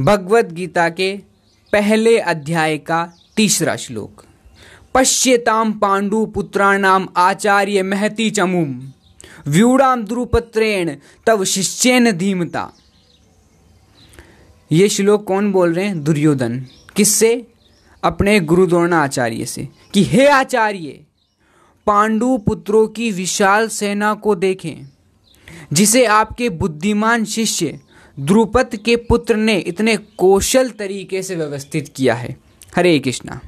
भगवत गीता के पहले अध्याय का तीसरा श्लोक। पश्यताम पांडु पुत्राणाम आचार्य महती चमुम व्यूढ़ाम द्रुपत्रेण तव शिष्यन धीमता। ये श्लोक कौन बोल रहे हैं? दुर्योधन। किससे? अपने गुरु द्रोणाचार्य से। कि हे आचार्य, पांडु पुत्रों की विशाल सेना को देखें, जिसे आपके बुद्धिमान शिष्य द्रुपद के पुत्र ने इतने कौशल तरीके से व्यवस्थित किया है। हरे कृष्णा।